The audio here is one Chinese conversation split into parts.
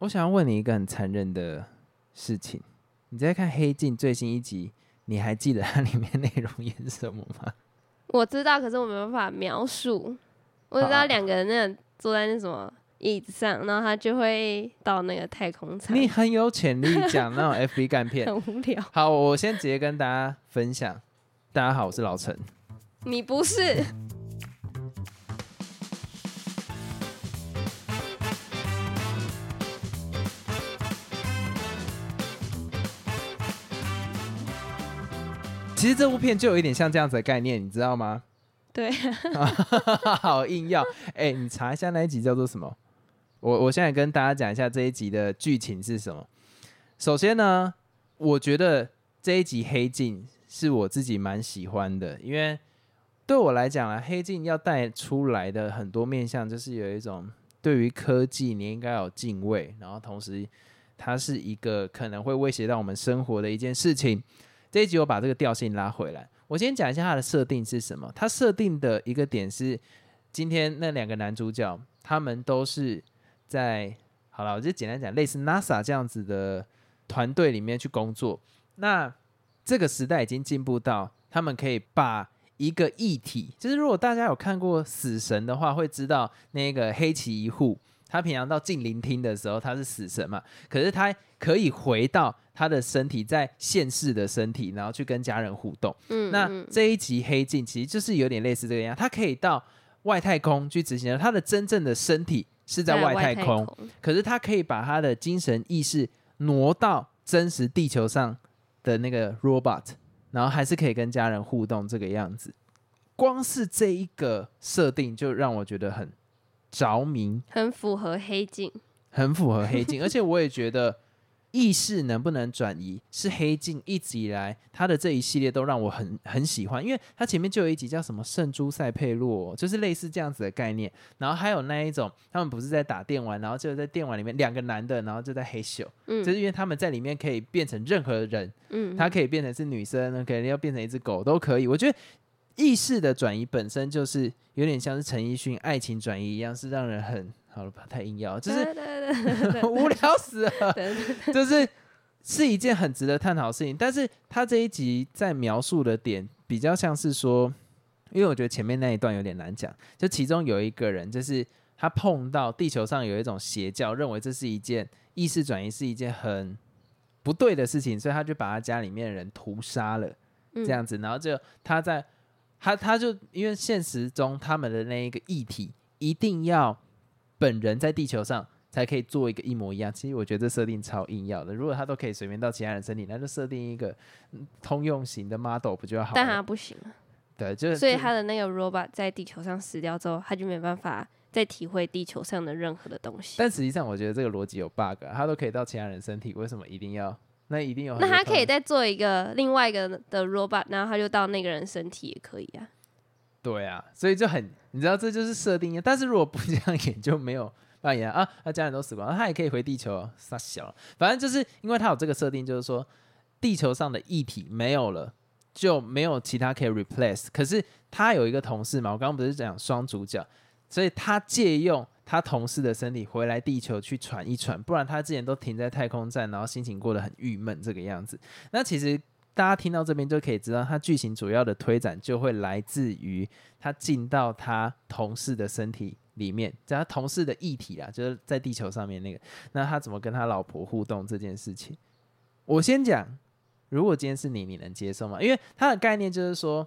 我想要问你一个很残忍的事情，你在看《黑镜》最新一集，你还记得它里面内容演什么吗？我知道，可是我没办法描述。我只知道两个人那个坐在那什么椅子上，然后他就会到那个太空舱。你很有潜力讲那种 FB 干片，很无聊。好，我先直接跟大家分享。大家好，我是老陈。你不是。其实这部片就有一点像这样子的概念，你知道吗？对，好硬要哎，你查一下那一集叫做什么？我我现在跟大家讲一下这一集的剧情是什么。首先呢，我觉得这一集《黑镜》是我自己蛮喜欢的，因为对我来讲啊，《黑镜》要带出来的很多面向，就是有一种对于科技你应该有敬畏，然后同时它是一个可能会威胁到我们生活的一件事情。这一集我把这个调性拉回来，我先讲一下它的设定是什么。它设定的一个点是，今天那两个男主角他们都是在好了，我就简单讲，类似 NASA 这样子的团队里面去工作。那这个时代已经进步到他们可以把一个议题，就是如果大家有看过《死神》的话，会知道那个黑崎一护。他平常到静聆听的时候，他是死神嘛？可是他可以回到他的身体，在现世的身体，然后去跟家人互动。嗯，那这一集黑镜其实就是有点类似这个样，他可以到外太空去执行。他的真正的身体是在外太空，可是他可以把他的精神意识挪到真实地球上的那个 robot，然后还是可以跟家人互动这个样子。光是这一个设定，就让我觉得很。着迷，很符合黑镜，很符合黑镜，而且我也觉得意识能不能转移是黑镜一直以来它的这一系列都让我很很喜欢，因为它前面就有一集叫什么圣朱塞佩洛，就是类似这样子的概念，然后还有那一种他们不是在打电玩，然后就在电玩里面两个男的，然后就在黑咻，嗯，就是因为他们在里面可以变成任何人，嗯，他可以变成是女生，可能要变成一只狗都可以，我觉得。意识的转移本身就是有点像是陈奕迅爱情转移一样，是让人很好了吧？太硬要，就是 无聊死了，就是是一件很值得探讨的事情。但是他这一集在描述的点比较像是说，因为我觉得前面那一段有点难讲，就其中有一个人，就是他碰到地球上有一种邪教，认为这是一件意识转移是一件很不对的事情，所以他就把他家里面的人屠杀了，这样子，然后就他在。他他就因为现实中他们的那一个议题一定要本人在地球上才可以做一个一模一样。其实我觉得这设定超硬要的。如果他都可以随便到其他人身体，那就设定一个通用型的 model 不就好？但他不行啊。对，就是所以他的那个 robot 在地球上死掉之后，他就没办法再体会地球上的任何的东西。但实际上，我觉得这个逻辑有 bug。他都可以到其他人身体，为什么一定要？那一定有，那他可以再做一个另外一个的 robot，然后他就到那个人身体也可以啊。对啊，所以就很，你知道这就是设定。但是如果不这样演，就没有扮演啊，他家人都死光，他也可以回地球，傻小。反正就是因为他有这个设定，就是说地球上的异体没有了，就没有其他可以 replace。可是他有一个同事嘛，我刚刚不是讲双主角，所以他借用。他同事的身体回来地球去喘一喘，不然他之前都停在太空站，然后心情过得很郁闷这个样子。那其实大家听到这边就可以知道，他剧情主要的推展就会来自于他进到他同事的身体里面，在他同事的异体啊，就是在地球上面那个。那他怎么跟他老婆互动这件事情？我先讲，如果今天是你，你能接受吗？因为他的概念就是说，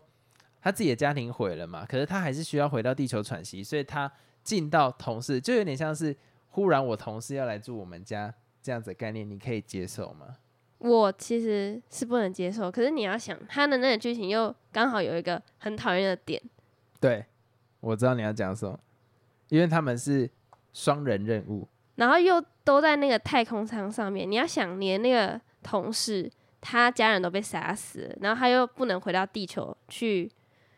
他自己的家庭毁了嘛，可是他还是需要回到地球喘息，所以他。进到同事就有点像是忽然我同事要来住我们家这样子的概念，你可以接受吗？我其实是不能接受，可是你要想他的那个剧情又刚好有一个很讨厌的点。对，我知道你要讲什么，因为他们是双人任务，然后又都在那个太空舱上面。你要想你的那个同事，他家人都被杀死了，然后他又不能回到地球去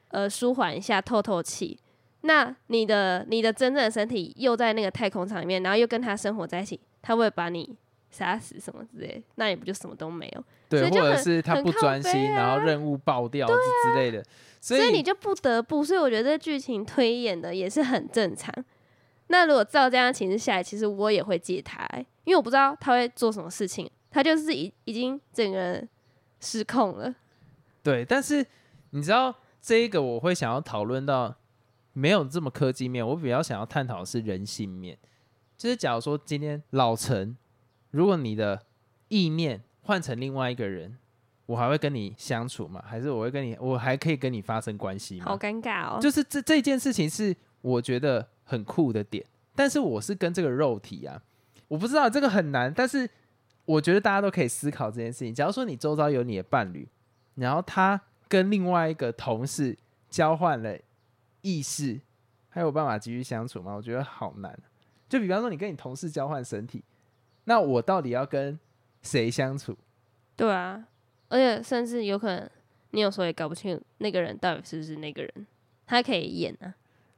呃舒缓一下透透气。那你的你的真正的身体又在那个太空舱里面，然后又跟他生活在一起，他会把你杀死什么之类，那也不就什么都没有？对，或者是他不专心，然后任务爆掉之类的，所以你就不得不。所以我觉得这剧情推演的也是很正常。那如果照这样的情势下来，其实我也会借他、欸，因为我不知道他会做什么事情，他就是已已经整个人失控了。对，但是你知道这一个我会想要讨论到没有这么科技面，我比较想要探讨的是人性面。就是假如说今天老陈，如果你的意念换成另外一个人，我还会跟你相处吗？还是我会跟你，我还可以跟你发生关系吗？好尴尬哦。就是这这件事情是我觉得很酷的点，但是我是跟这个肉体啊，我不知道这个很难，但是我觉得大家都可以思考这件事情。假如说你周遭有你的伴侣，然后他跟另外一个同事交换了意识，还有办法继续相处吗？我觉得好难。就比方说，你跟你同事交换身体，那我到底要跟谁相处？对啊，而且甚至有可能你有时候也搞不清楚那个人到底是不是那个人，他可以演啊。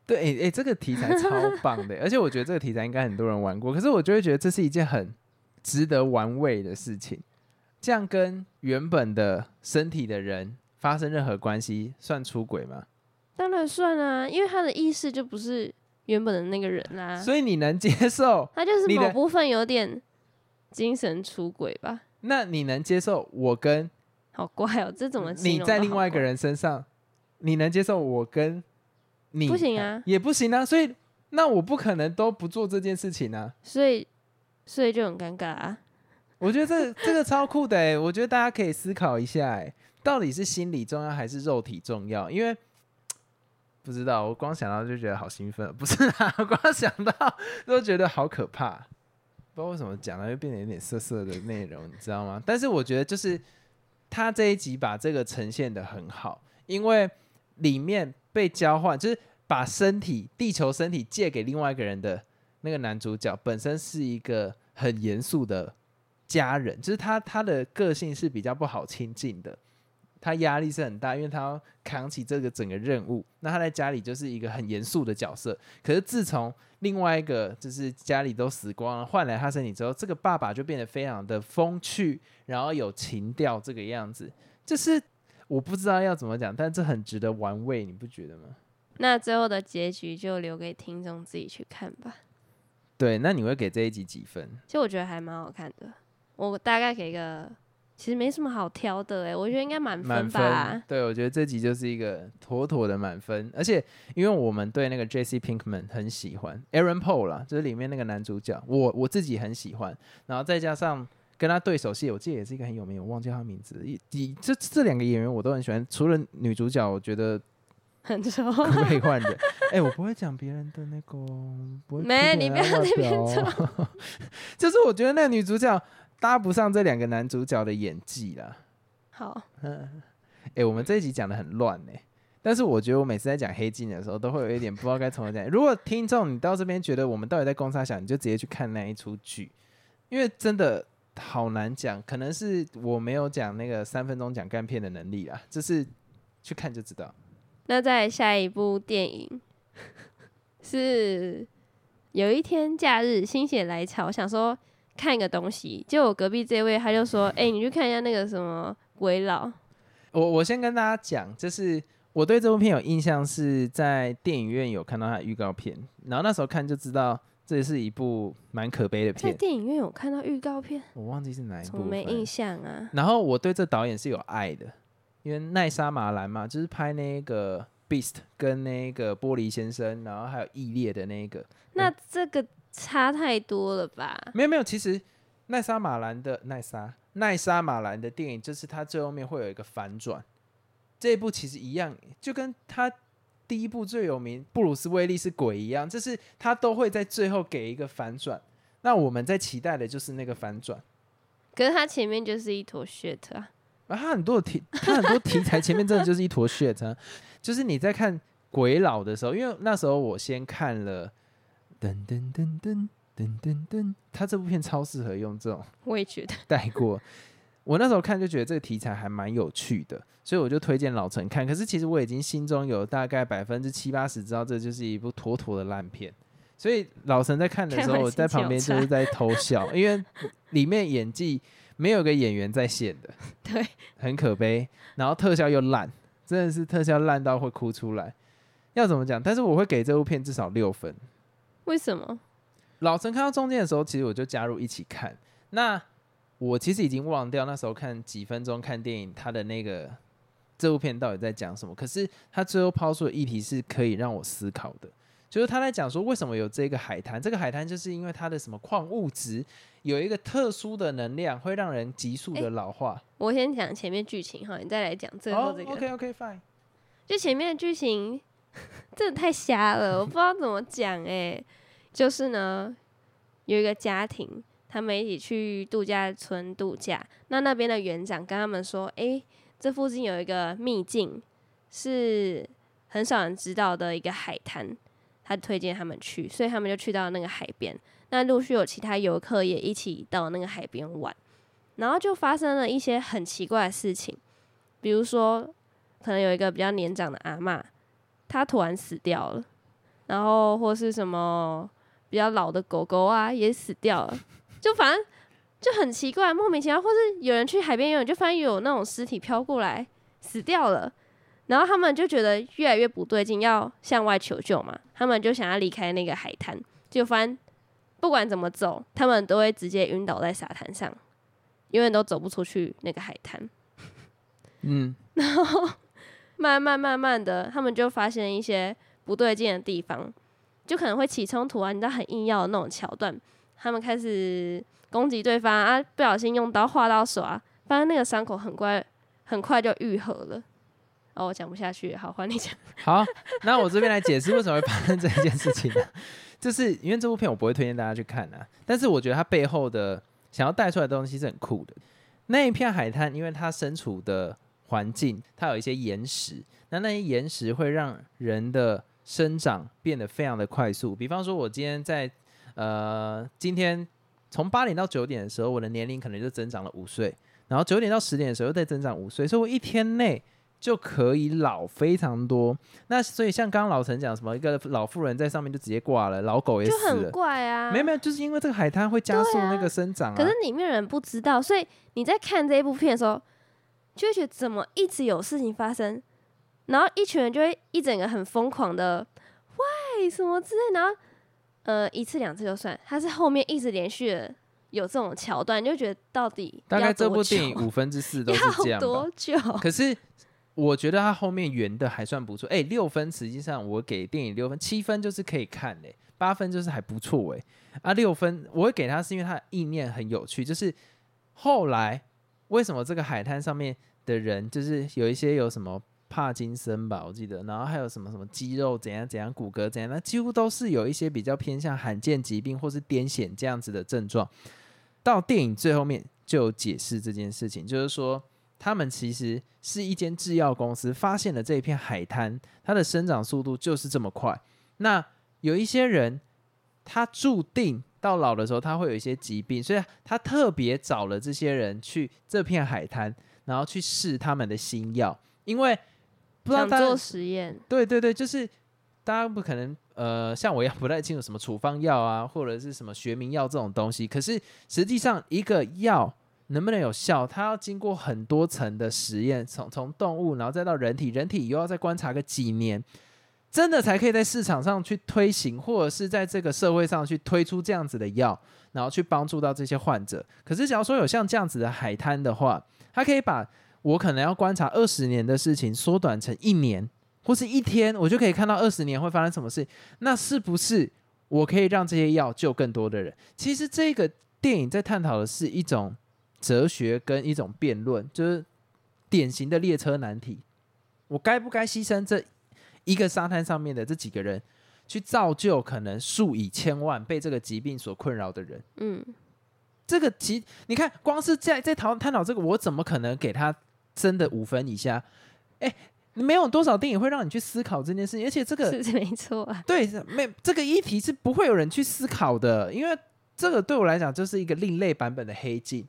对，诶、诶这个题材超 棒的，而且我觉得这个题材应该很多人玩过，可是我就会觉得这是一件很值得玩味的事情。这样跟原本的身体的人发生任何关系，算出轨吗？当然算啊，因为他的意识就不是原本的那个人啦、所以你能接受？他就是某部分有点精神出轨吧。那你能接受我跟好怪哦，这怎么形你在另外一个人身上？你能接受我跟你不行啊也不行啊。所以那我不可能都不做这件事情啊。所以所以就很尴尬啊。我觉得这这个超酷的哎，我觉得大家可以思考一下哎，到底是心理重要还是肉体重要？因为不知道，我光想到就觉得好兴奋，不是啊，我光想到都觉得好可怕，不知道为什么讲了又变得有点涩涩的内容，你知道吗？但是我觉得就是他这一集把这个呈现的很好，因为里面被交换，就是把身体地球身体借给另外一个人的那个男主角，本身是一个很严肃的家人，就是他他的个性是比较不好亲近的，他压力是很大，因为他要扛起这个整个任务。那他在家里就是一个很严肃的角色。可是自从另外一个就是家里都死光了，换来他身体之后，这个爸爸就变得非常的风趣，然后有情调这个样子。就是我不知道要怎么讲，但这很值得玩味，你不觉得吗？那最后的结局就留给听众自己去看吧。对，那你会给这一集几分？其实我觉得还蛮好看的，我大概给个，其实没什么好挑的哎，我觉得应该满满分吧。分，对我觉得这集就是一个妥妥的满分，而且因为我们对那个 J.C. Pinkman 很喜欢，Aaron Paul 啦，就是里面那个男主角，我我自己很喜欢，然后再加上跟他对手戏，我记得也是一个很有名，我忘记他名字，一一这这两个演员我都很喜欢，除了女主角，我觉得很丑，可以换人？哎、我不会讲别人的那个哦，不会没你不要那边表哦 就是我觉得那个女主角搭不上这两个男主角的演技啦。好，嗯哎、我们这一集讲的很乱呢、但是我觉得我每次在讲黑镜的时候，都会有一点不知道该从何讲。如果听众你到这边觉得我们到底在攻杀小，你就直接去看那一出剧，因为真的好难讲。可能是我没有讲那个三分钟讲干片的能力啦，就是去看就知道。那在下一部电影 是有一天假日心血来潮，想说看一个东西，结果我隔壁这位他就说：“ 哎、你去看一下那个什么鬼佬。我我先跟大家讲，就是我对这部片有印象是在电影院有看到它预告片，然后那时候看就知道这是一部蛮可悲的片”在片，电影院有看到预告片，我忘记是哪一部没印象啊？然后我对这导演是有爱的，因为奈莎马兰嘛，就是拍那个《Beast》跟那个《玻璃先生》，然后还有《异列》的那个。那这个差太多了吧？没有没有，其实奈莎马兰的奈莎奈莎马兰的电影，就是他最后面会有一个反转。这一部其实一样，就跟他第一部最有名布鲁斯威利是鬼一样，就是他都会在最后给一个反转。那我们在期待的就是那个反转。可是他前面就是一坨 shit 啊！啊，他很多的题，他很多题材前面真的就是一坨 shit 啊！就是你在看鬼佬的时候，因为那时候我先看了噔噔噔噔噔噔噔，他这部片超适合用这种我也觉得，带过。我那时候看就觉得这个题材还蛮有趣的，所以我就推荐老陈看。可是其实我已经心中有大概百分之七八十知道这就是一部妥妥的烂片，所以老陈在看的时候，我在旁边就是在偷笑，因为里面演技没有个演员在线的。对，很可悲，然后特效又烂，真的是特效烂到会哭出来。要怎么讲？但是我会给这部片至少六分，为什么？老陈看到中间的时候，其实我就加入一起看。那我其实已经忘掉那时候看几分钟看电影，他的那个这部片到底在讲什么。可是他最后抛出的议题是可以让我思考的，就是他在讲说为什么有这个海滩，这个海滩就是因为它的什么矿物质有一个特殊的能量，会让人急速的老化。我先讲前面剧情哈，你再来讲最后这个。OK OK fine。就前面的剧情 真的太瞎了，我不知道怎么讲哎、就是呢，有一个家庭，他们一起去度假村度假，那那边的园长跟他们说，诶，这附近有一个秘境，是很少人知道的一个海滩，他推荐他们去，所以他们就去到那个海边。那陆续有其他游客也一起到那个海边玩，然后就发生了一些很奇怪的事情，比如说，可能有一个比较年长的阿嬷，她突然死掉了，然后或是什么比较老的狗狗啊也死掉了，就反正就很奇怪，莫名其妙，或是有人去海边游泳，就发现有那种尸体飘过来死掉了，然后他们就觉得越来越不对劲，要向外求救嘛，他们就想要离开那个海滩，就发现不管怎么走，他们都会直接晕倒在沙滩上，永远都走不出去那个海滩。嗯，慢慢慢慢的，他们就发现一些不对劲的地方，就可能会起冲突啊，你知道很硬要的那种桥段，他们开始攻击对方啊，不小心用刀划到手啊，发现那个伤口很快很快就愈合了。哦，我讲不下去，好，换你讲。好，那我这边来解释为什么会发生这一件事情呢？就是因为这部片我不会推荐大家去看啊，但是我觉得它背后的想要带出来的东西是很酷的。那一片海滩，因为它身处的环境，它有一些岩石，那那些岩石会让人的生长变得非常的快速。比方说，我今天在呃今天从八点到九点的时候，我的年龄可能就增长了五岁，然后九点到十点的时候又再增长五岁，所以我一天内就可以老非常多。那所以像刚刚老陈讲什么，一个老妇人在上面就直接挂了，老狗也就很死了。怪啊，没有没有，就是因为这个海滩会加速那个生长啊。可是里面人不知道，所以你在看这一部片的时候，就会觉得怎么一直有事情发生，然后一群人就会一整个很疯狂的喂什么之类，然后呃一次两次就算，他是后面一直连续的有这种桥段，你就觉得到底大概这部电影五分之四都是这要样吧。多久？可是我觉得它后面圆的还算不错。哎、六分实际上我给电影六分，七分就是可以看嘞、八分就是还不错哎、啊，六分我会给他是因为他的意念很有趣，就是后来为什么这个海滩上面的人就是有一些有什么。帕金森吧，我记得，然后还有什么什么肌肉怎样怎样，骨骼怎样，那几乎都是有一些比较偏向罕见疾病或是癫痫这样子的症状。到电影最后面就解释这件事情，就是说他们其实是一间制药公司，发现了这一片海滩，它的生长速度就是这么快。那有一些人，他注定到老的时候他会有一些疾病，所以他特别找了这些人去这片海滩，然后去试他们的新药，因为不知道大家做实验，对对对，就是大家不可能呃像我一样不太清楚什么处方药啊，或者是什么学名药这种东西。可是实际上一个药能不能有效，它要经过很多层的实验，从从动物然后再到人体，人体又要再观察个几年，真的才可以在市场上去推行，或者是在这个社会上去推出这样子的药，然后去帮助到这些患者。可是假如说有像这样子的海滩的话，它可以把我可能要观察二十年的事情缩短成一年或是一天，我就可以看到二十年会发生什么事。那是不是我可以让这些药救更多的人？其实这个电影在探讨的是一种哲学跟一种辩论，就是典型的列车难题。我该不该牺牲这一个沙滩上面的这几个人，去造就可能数以千万被这个疾病所困扰的人？嗯，这个其你看，光是在在讨探讨这个，我怎么可能给他真的五分以下？哎，没有多少电影会让你去思考这件事情，而且这个 是没错啊。对没这个议题是不会有人去思考的，因为这个对我来讲就是一个另类版本的黑镜，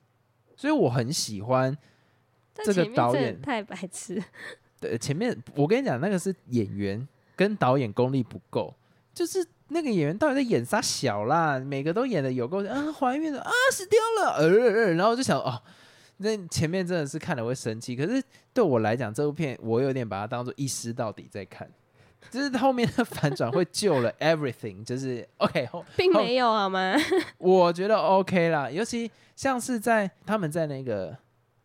所以我很喜欢。这个导演太白痴，对，前面我跟你讲，那个是演员跟导演功力不够，就是那个演员到底在演啥小啦？每个都演的有够啊，怀孕了啊，死掉了，呃呃呃，然后我就想哦，那前面真的是看了会生气。可是对我来讲，这部片我有点把它当做一尸到底在看。就是后面的 反转会救了 everything，就是 OK 后并没有好吗？我觉得 OK 啦，尤其像是在他们在那个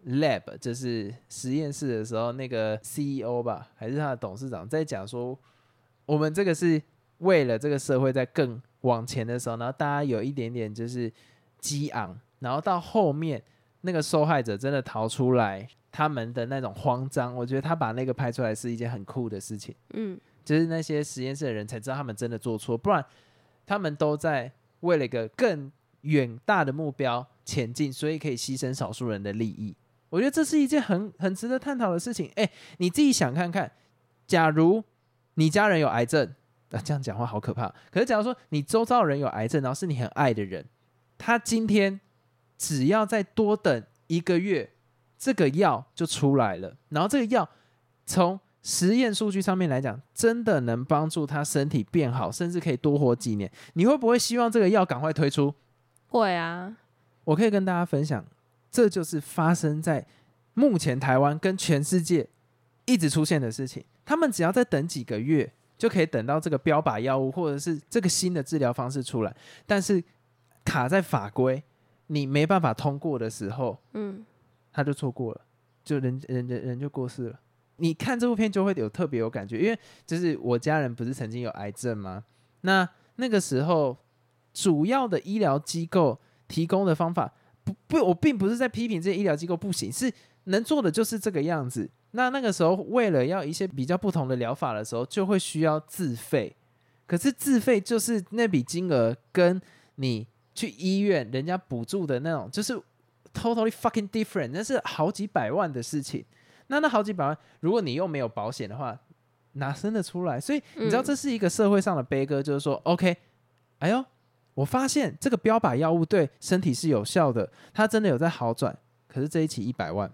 lab，就是实验室的时候，那个 CEO 吧，还是他的董事长在讲说，我们这个是为了这个社会在更往前的时候，然后大家有一点点就是激昂，然后到后面那个受害者真的逃出来，他们的那种慌张，我觉得他把那个拍出来是一件很酷的事情。嗯，就是那些实验室的人才知道他们真的做错，不然他们都在为了一个更远大的目标前进，所以可以牺牲少数人的利益。我觉得这是一件很很值得探讨的事情。哎，你自己想看看，假如你家人有癌症，啊，这样讲话好可怕。可是假如说你周遭人有癌症，然后是你很爱的人，他今天只要再多等一个月，这个药就出来了，然后这个药从实验数据上面来讲，真的能帮助他身体变好，甚至可以多活几年。你会不会希望这个药赶快推出？会啊，我可以跟大家分享，这就是发生在目前台湾跟全世界一直出现的事情。他们只要再等几个月，就可以等到这个标靶药物或者是这个新的治疗方式出来。但是卡在法规，你没办法通过的时候，嗯，他就错过了，就人人人人就过世了。你看这部片就会有特别有感觉，因为就是我家人不是曾经有癌症吗？那那个时候主要的医疗机构提供的方法，不不，我并不是在批评这些医疗机构不行，是能做的就是这个样子。那那个时候为了要一些比较不同的疗法的时候，就会需要自费。可是自费就是那笔金额跟你去医院人家补助的那种，就是 totally fucking different，那是好几百万的事情。那那好几百万，如果你又没有保险的话，哪生得出来？所以你知道这是一个社会上的悲歌，就是说，OK，哎呦，我发现这个标靶药物对身体是有效的，它真的有在好转。可是这一期一百万，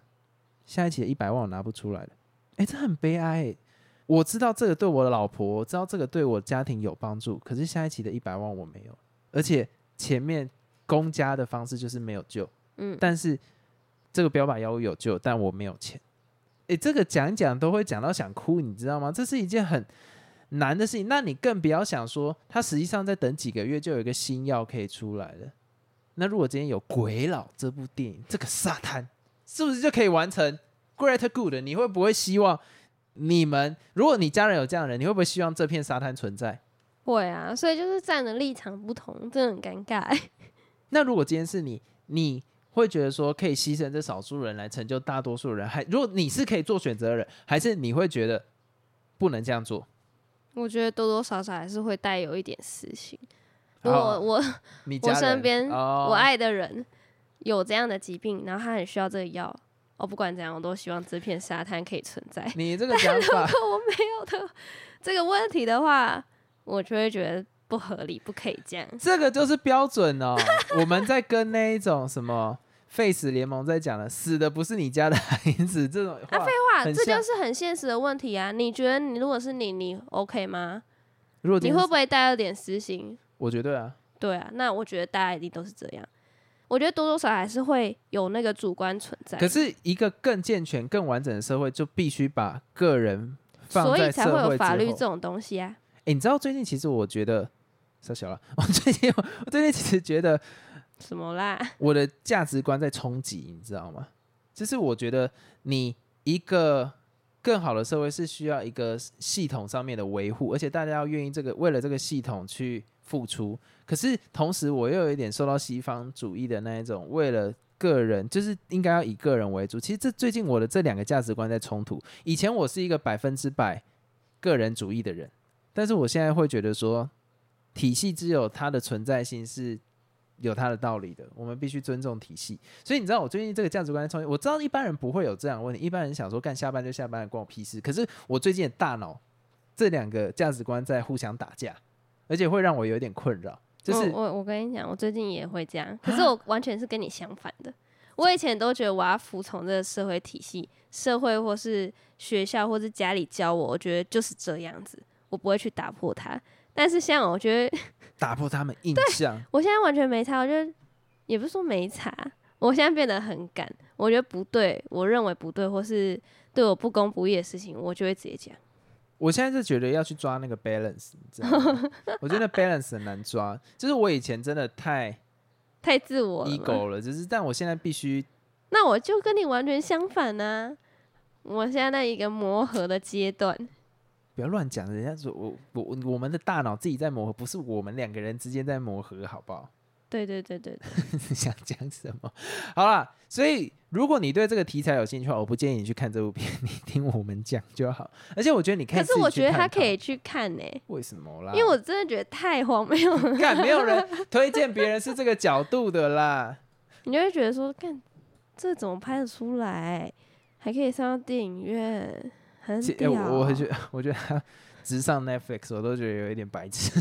下一期的一百万我拿不出来了，哎，这很悲哀、欸。我知道这个对我的老婆，我知道这个对我家庭有帮助，可是下一期的一百万我没有，而且前面公家的方式就是没有救，嗯但是这个标靶药物有救，但我没有钱。诶，这个讲一讲都会讲到想哭，你知道吗？这是一件很难的事情。那你更不要想说，他实际上在等几个月就有一个新药可以出来了。那如果今天有《鬼佬》这部电影，这个沙滩是不是就可以完成 Great Good？你会不会希望你们，如果你家人有这样的人，你会不会希望这片沙滩存在？会啊，所以就是站的立场不同，真的很尴尬。那如果今天是你，你会觉得说可以牺牲这少数人来成就大多数人，还如果你是可以做选择的人，还是你会觉得不能这样做？我觉得多多少少还是会带有一点私心。如果我 我你家人身边哦我爱的人有这样的疾病，然后他很需要这个药，哦，不管怎样，我都希望这片沙滩可以存在。你这个讲如法，果我没有的这个问题的话，我就会觉得不合理，不可以这样。这个就是标准哦。我们在跟那一种什么 Face 联盟在讲了，死的不是你家的孩子这种话，啊，废话，这就是很现实的问题啊！你觉得你如果是你，你 OK 吗？如果你会不会带了点私心？我觉得啊，对啊，那我觉得大家一定都是这样。我觉得多多少少还是会有那个主观存在，可是一个更健全、更完整的社会，就必须把个人放所以才会有法律这种东西啊。哎、你知道最近其实我觉得，小小了，我最近我最近其实觉得什么啦？我的价值观在冲击，你知道吗？就是我觉得你一个更好的社会是需要一个系统上面的维护，而且大家要愿意这个为了这个系统去付出。可是同时，我又有一点受到西方主义的那一种为了。个人就是应该要以个人为主。其实这最近我的这两个价值观在冲突。以前我是一个百分之百个人主义的人，但是我现在会觉得说，体系只有它的存在性是有它的道理的，我们必须尊重体系。所以你知道我最近这个价值观在冲击，我知道一般人不会有这样的问题，一般人想说干下班就下班，关我屁事。可是我最近的大脑这两个价值观在互相打架，而且会让我有点困扰。就是我我我跟你讲，我最近也会这样，可是我完全是跟你相反的。我以前都觉得我要服从这个社会体系，社会或是学校或是家里教我，我觉得就是这样子，我不会去打破它。但是像我觉得打破他们印象。我现在完全没差，我觉得也不是说没差，我现在变得很敢。我觉得不对，我认为不对，或是对我不公不义的事情，我就会直接讲。我现在是觉得要去抓那个 balance，你知道吗？我觉得 balance 很难抓，就是我以前真的太 太自我 ego 了，就是但我现在必须那我就跟你完全相反呢、我现在在一个磨合的阶段，不要乱讲，人家说我我我们的大脑自己在磨合，不是我们两个人之间在磨合，好不好？对对对对，你想讲什么？好啦，所以如果你对这个题材有兴趣的话，我不建议你去看这部片，你听我们讲就好。而且我觉得你可以可是我觉得他可以，去看呢、为什么啦？因为我真的觉得太荒谬了，看没有人推荐别人是这个角度的啦。你就会觉得说，看这怎么拍得出来，还可以上到电影院，很其、欸屌。我我觉得，我觉得他 直上 Netflix，我都觉得有一点白痴。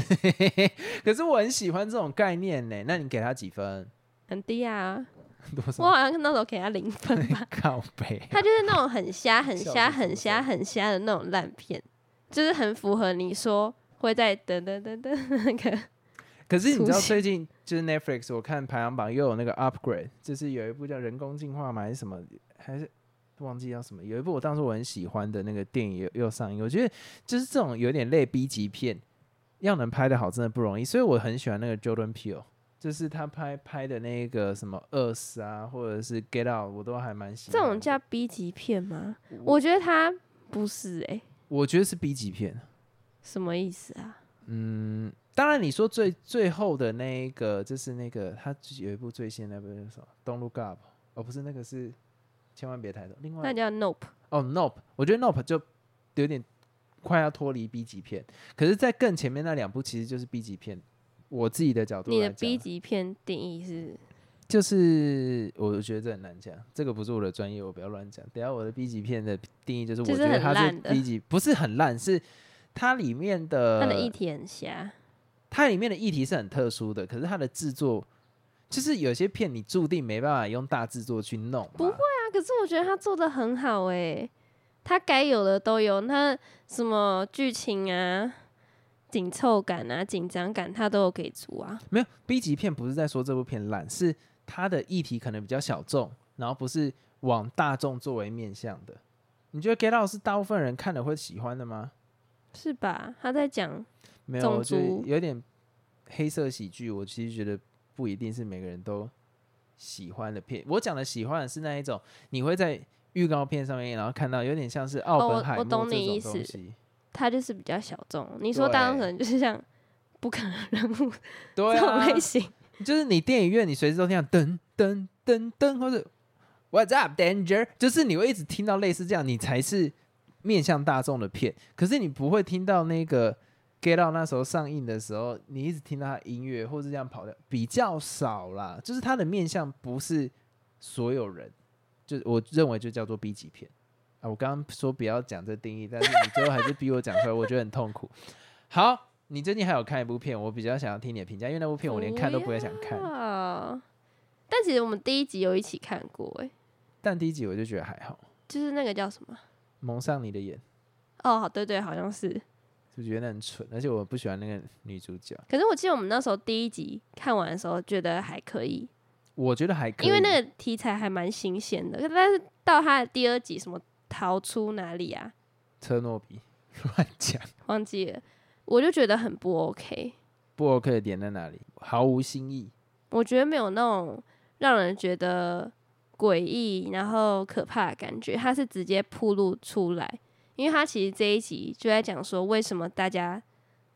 可是我很喜欢这种概念呢。那你给他几分？很低啊，多我？好像那时候给他零分吧。靠背。他就是那种很瞎、很瞎、很瞎、很瞎的那种烂片，就是很符合你说会在等等等等那个。可是你知道最近就是 Netflix，我看排行榜又有那个 upgrade，就是有一部叫《人工进化》吗？还是什么？还是忘记叫什么？有一部我当时我很喜欢的那个电影又又上映。我觉得就是这种有点类 B 级片，要能拍的好真的不容易，所以我很喜欢那个 Jordan Peele，就是他拍拍的那个什么 Us 啊，或者是 Get Out，我都还蛮喜欢。这种叫 B 级片吗？我觉得他不是哎、我觉得是 B 级片。什么意思啊？嗯，当然你说最最后的那一个，就是那个他有一部最新的那部叫什么《Don't Look Up》，哦，不是那个是千万别抬头，另外那叫 Nope。哦 Nope，我觉得 Nope 就有点快要脱离 B 级片，可是，在更前面那两部其实就是 B 级片。我自己的角度你的 B 级片定义是？就是我觉得这很难讲，这个不是我的专业，我不要乱讲。等下我的 B 级片的定义就是，我觉得它是 B 级，不是很烂，是它里面的它的议题很瞎，它里面的议题是很特殊的，可是它的制作就是有些片你注定没办法用大制作去弄。不会啊，可是我觉得他做的很好哎、他该有的都有，他什么剧情啊、紧凑感啊、紧张感，他都有给足啊。没有 B 级片不是在说这部片烂，是它的议题可能比较小众，然后不是往大众作为面向的。你觉得 Get Out 是大部分人看了会喜欢的吗？是吧？他在讲没有，种我觉得族有点黑色喜剧。我其实觉得不一定是每个人都喜欢的片。我讲的喜欢的是那一种，你会在预告片上面，然后看到有点像是奥哦我本海默我懂这你意思种东西。他就是比较小众。你说大众可能就是像不可能人物 对这种啊，类型，就是你电影院你随时都听到噔噔噔噔，或者 What's up danger，就是你会一直听到类似这样，你才是面向大众的片。可是你不会听到那个 Get Out 那时候上映的时候，你一直听到他音乐或是这样跑的比较少啦。就是他的面向不是所有人，就我认为就叫做 B 级片啊。我刚刚说不要讲这定义，但是你最后还是逼我讲出来，我觉得很痛苦。好，你最近还有看一部片，我比较想要听你的评价，因为那部片我连看都不会想看。啊。但其实我们第一集有一起看过、欸，但第一集我就觉得还好，就是那个叫什么？蒙上你的眼，哦，对对，好像是。就觉得很蠢，而且我不喜欢那个女主角，可是我记得我们那时候第一集看完的时候，觉得还可以，我觉得还可以，因为那个题材还蛮新鲜的。但是到他的第二集，什么逃出哪里啊？车诺比 乱讲，忘记了，我就觉得很不 OK。不 OK 的点在哪里？毫无新意，我觉得没有那种让人觉得诡异然后可怕的感觉，它是直接铺露出来，因为他其实这一集就在讲说为什么大家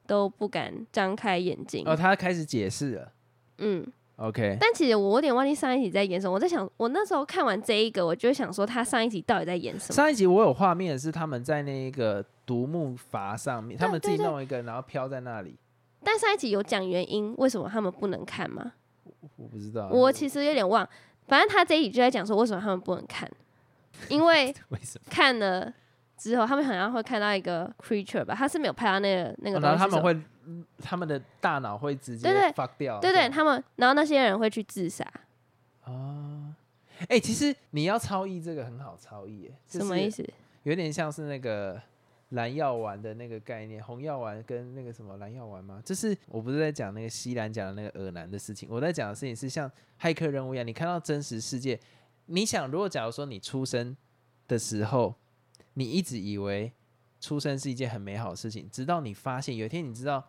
都不敢张开眼睛。哦，他开始解释了嗯，，OK，但其实我有点忘记上一集在演什么。我在想，我那时候看完这一个，我就想说他上一集到底在演什么。上一集我有画面是他们在那个独木筏上面，他们自己弄一个，然后飘在那里，但上一集有讲原因，为什么他们不能看吗？我不知道，我其实有点忘，反正他这一集就在讲说为什么他们不能看，因为 为什么？看了之后，他们好像会看到一个 creature 吧，他是没有拍到那个那个哦东西然后他们会，嗯他们的大脑会直接对对 fuck 掉，对对，他们，然后那些人会去自杀，啊，哎、其实你要超译这个很好超译，哎，什么意思？有点像是那个蓝药丸的那个概念，红药丸跟那个什么蓝药丸吗？就是我不是在讲那个西兰讲的那个耳男的事情，我在讲的事情是像骇客任务一样，你看到真实世界，你想如果假如说你出生的时候，你一直以为出生是一件很美好的事情，直到你发现有一天你知道，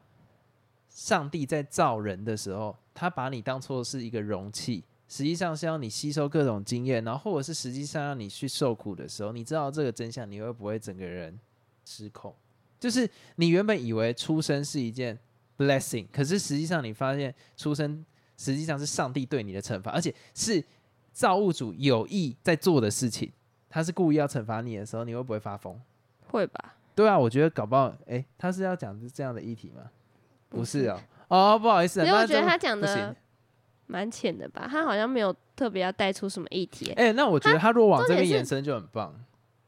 上帝在造人的时候，他把你当做是一个容器，实际上是要你吸收各种经验，然后或者是实际上让你去受苦的时候，你知道这个真相，你会不会整个人失控？就是你原本以为出生是一件 blessing，可是实际上你发现出生实际上是上帝对你的惩罚，而且是造物主有意在做的事情，他是故意要惩罚你的时候，你会不会发疯？会吧？对啊，我觉得搞不好，哎、他是要讲这样的议题吗？不不是是哦，哦，不好意思，因为我觉得他讲的。蛮浅的吧，他好像没有特别要带出什么议题。哎、那我觉得他如果往这边延伸就很棒。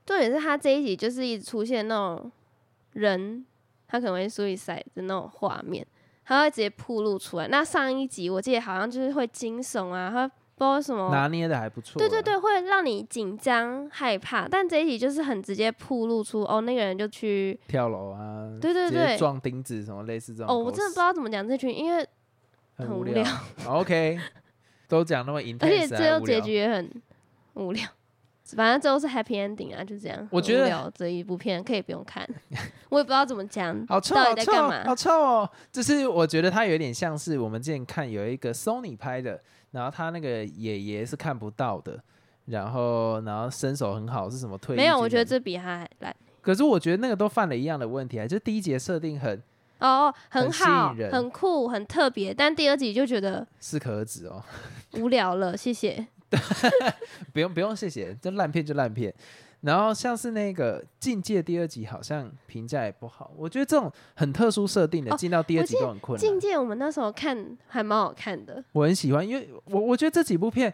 重点是他这一集就是一直出现那种人，他可能会 suicide 的那种画面，他会直接铺露出来。那上一集我记得好像就是会惊悚啊，他道为什么，拿捏的还不错。对对，对，会让你紧张害怕。但这一集就是很直接铺露出，哦，那个人就去，跳楼啊，对对对撞钉子什么类似这种。哦，我真的不知道怎么讲这群，因为很无聊 OK，都讲那么 intense，而且最后结局也很无聊。反正最后是 happy ending 啊，就这样。我觉得这一部片可以不用看，我也不知道怎么讲，好臭，到底在干嘛？好臭哦！就是我觉得它有点像是我们之前看有一个 Sony 拍的，然后他那个爷爷是看不到的，然后然后身手很好，是什么退役没有，我觉得人这比他还烂。可是我觉得那个都犯了一样的问题啊，就第一节设定很哦，很好很酷，很特别，但第二集就觉得适可而止哦。无聊了。谢谢。不 用不用，谢谢，这烂片就烂片。然后像是那个《境界》第二集好像评价也不好，我觉得这种很特殊设定的哦进到第二集都很困难。境界我们那时候看还蛮好看的，我很喜欢，因为我我觉得这几部片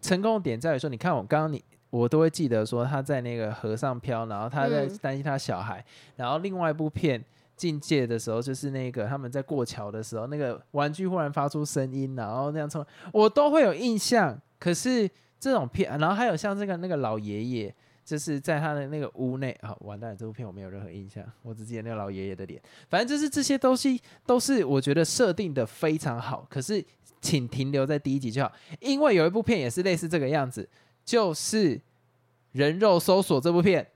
成功的点在于说，你看我刚刚你我都会记得说他在那个河上漂，然后他在嗯担心他小孩，然后另外一部片。境界的时候，就是那个他们在过桥的时候，那个玩具忽然发出声音，然后那样冲，我都会有印象。可是这种片，然后还有像这个那个老爷爷，就是在他的那个屋内啊，完蛋了，这部片我没有任何印象，我只记得那个老爷爷的脸。反正就是这些东西都是我觉得设定的非常好，可是请停留在第一集就好，因为有一部片也是类似这个样子，就是《人肉搜索》这部片，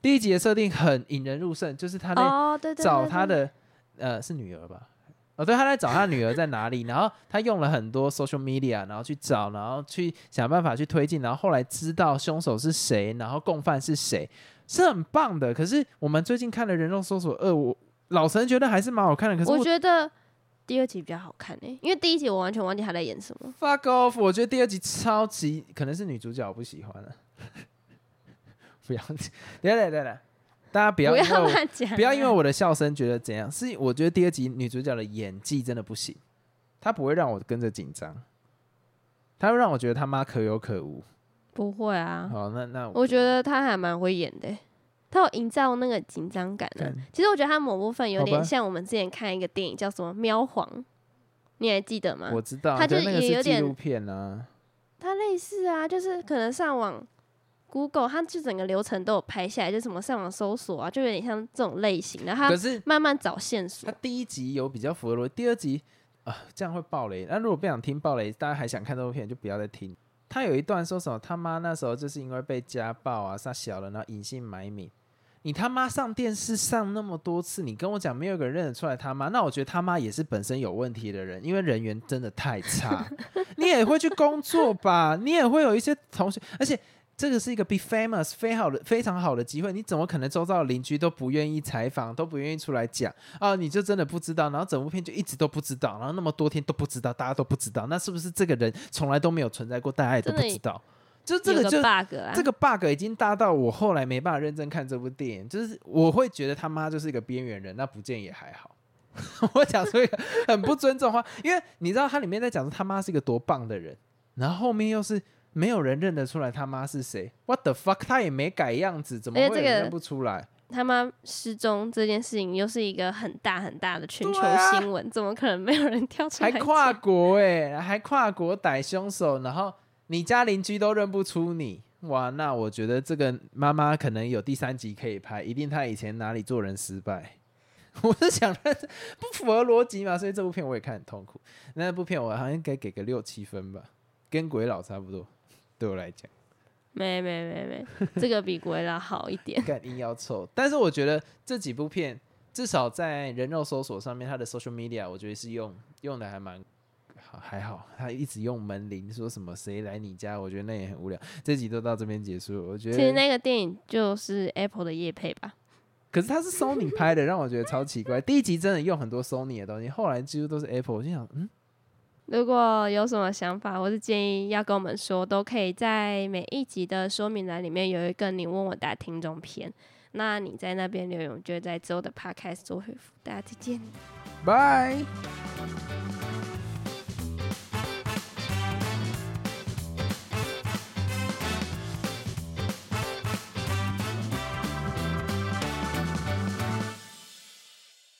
第一集的设定很引人入胜，就是他在哦，对对对，找他对的呃是女儿吧？哦，对，他在找他女儿在哪里，然后他用了很多 social media，然后去找，然后去想办法去推进，然后后来知道凶手是谁，然后共犯是谁，是很棒的。可是我们最近看了《人肉搜索二》，我老陈觉得还是蛮好看的。可是我我觉得第二集比较好看诶、因为第一集我完全忘记他在演什么。fuck off，我觉得第二集超级可能是女主角我不喜欢了。不要，等一下等一下等下，大家不要不要乱讲啊，不要因为我的笑声觉得怎样，是我觉得第二集女主角的演技真的不行，她不会让我跟着紧张，她会让我觉得他妈可有可无。不会啊，好，那那我觉得她还蛮会演的欸、他有营造那个紧张感的、干其实我觉得她某部分有点像我们之前看一个电影叫什么《喵皇》，你还记得吗？我知道，她就是也有点纪录片啊。它类似啊，就是可能上网 Google，它就整个流程都有拍下来，就什么上网搜索啊，就有点像这种类型。然后可是慢慢找线索他，第一集有比较符合逻辑，第二集啊这样会爆雷。那如果不想听爆雷，大家还想看这部片，就不要再听。他有一段说什么他妈那时候就是因为被家暴啊，杀小了，然后隐姓埋名。你他妈上电视上那么多次，你跟我讲没有一个人认得出来他妈，那我觉得他妈也是本身有问题的人，因为人缘真的太差。你也会去工作吧？你也会有一些同学，而且这个是一个 be famous 非好的非常好的机会，你怎么可能周遭的邻居都不愿意采访，都不愿意出来讲啊？你就真的不知道，然后整部片就一直都不知道，然后那么多天都不知道，大家都不知道，那是不是这个人从来都没有存在过，大家也都不知道？就这有个个就 bug 啊，这个 bug 已经大到我后来没办法认真看这部电影，就是我会觉得他妈就是一个边缘人，那不见也还好。我讲出一个很不尊重话，因为你知道他里面在讲说他妈是一个多棒的人，然后后面又是没有人认得出来他妈是谁，what the fuck，他也没改样子，怎么会认不出来？他妈失踪这件事情又是一个很大很大的全球新闻，怎么可能没有人跳出来？还跨国哎、还跨国逮凶手，然后你家邻居都认不出你，哇！那我觉得这个妈妈可能有第三集可以拍，一定她以前哪里做人失败。我是想不符合逻辑嘛，所以这部片我也看很痛苦。那部片我好像应该给个六七分吧，跟鬼佬差不多，对我来讲。没没没没，这个比鬼拉好一点。干硬要凑。但是我觉得这几部片至少在人肉搜索上面，它的 social media 我觉得是用用的还蛮好，还好。他一直用门铃说什么谁来你家，我觉得那也很无聊。这集都到这边结束了，我觉得。其实那个电影就是 Apple 的夜配吧。可是它是 Sony 拍的，让我觉得超奇怪。第一集真的用很多 Sony 的东西，后来几乎都是 Apple。我心想，嗯。如果有什么想法或是建议要跟我们说，都可以在每一集的说明栏里面有一个你问我答听众篇，那你在那边留言，我就会在之后的 podcast 做回复。大家再见，拜。